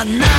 I